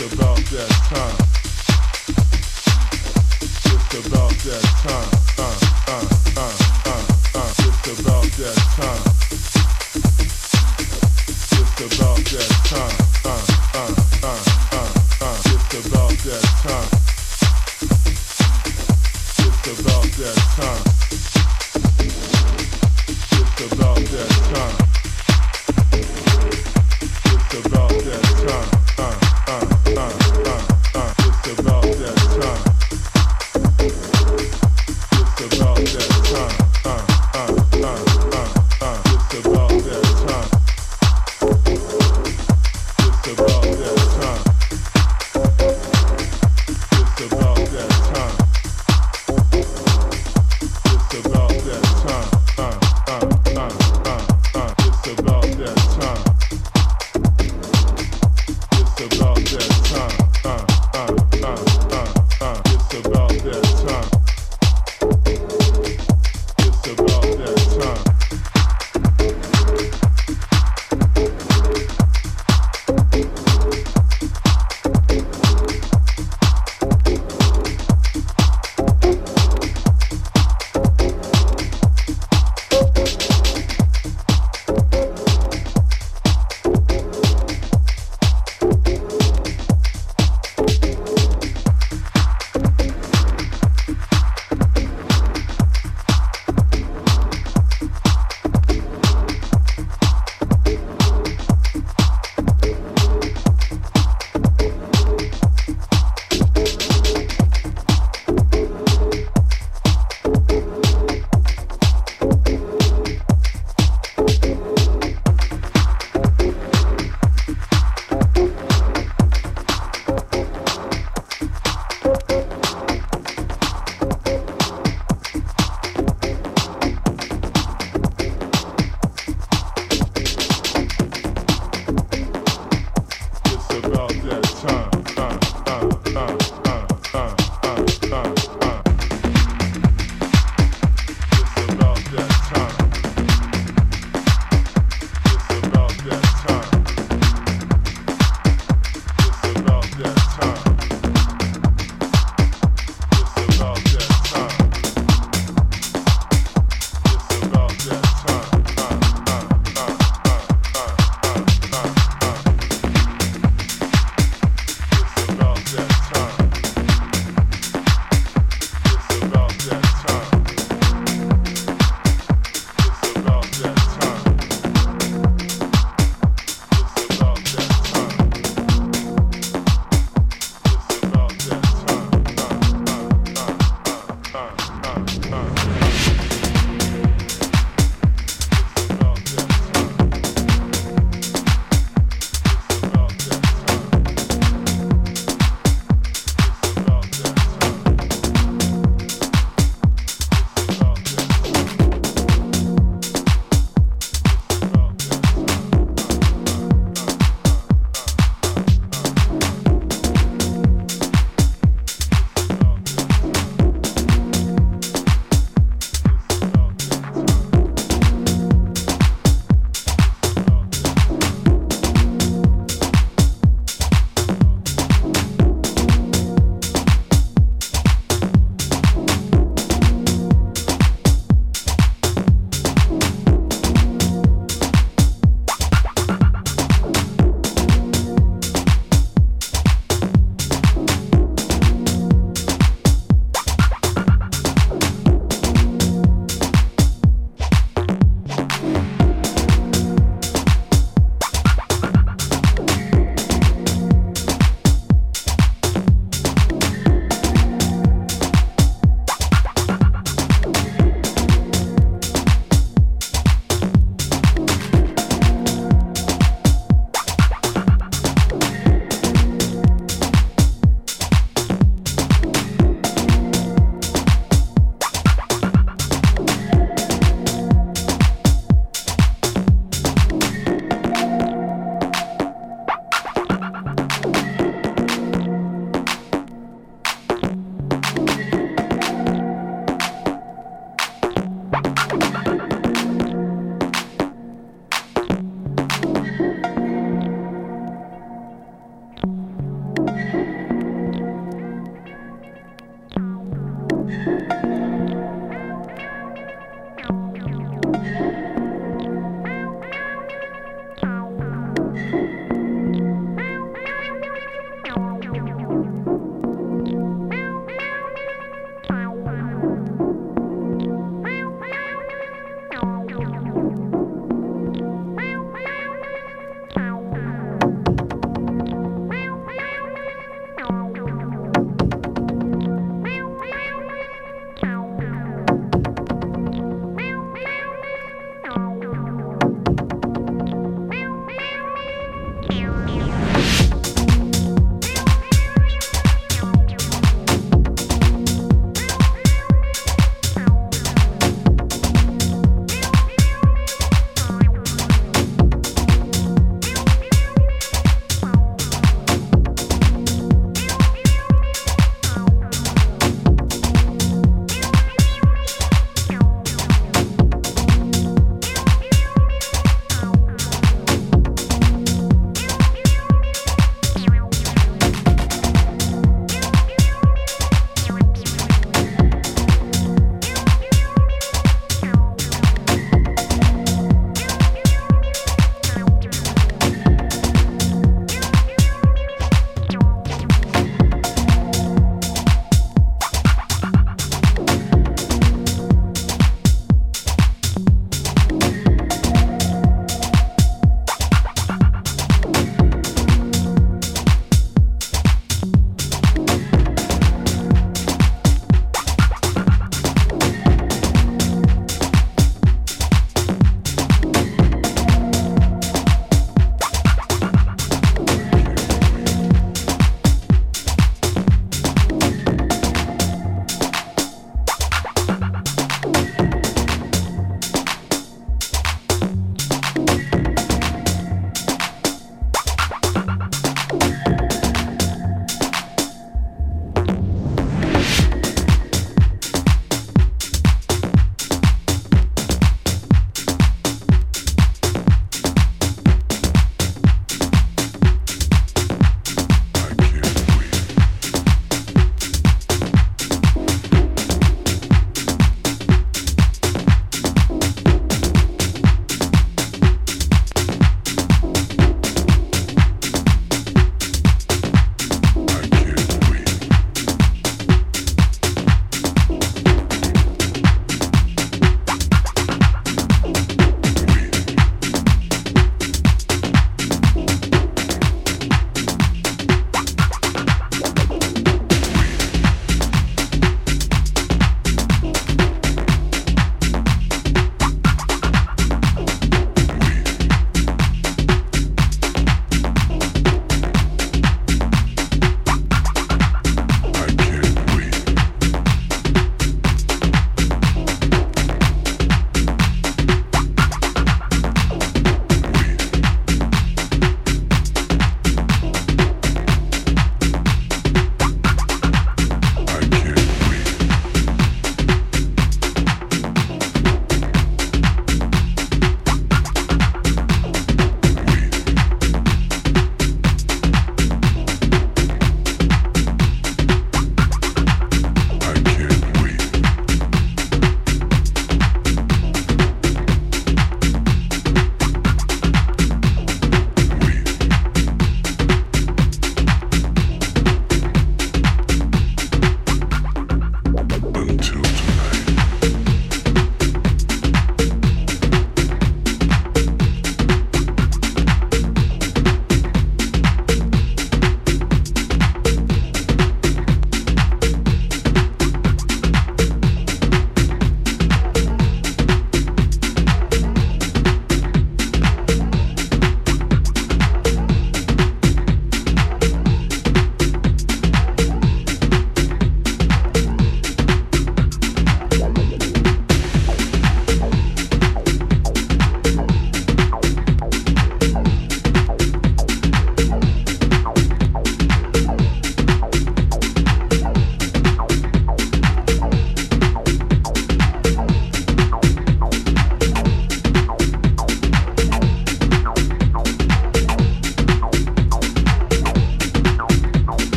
about that time.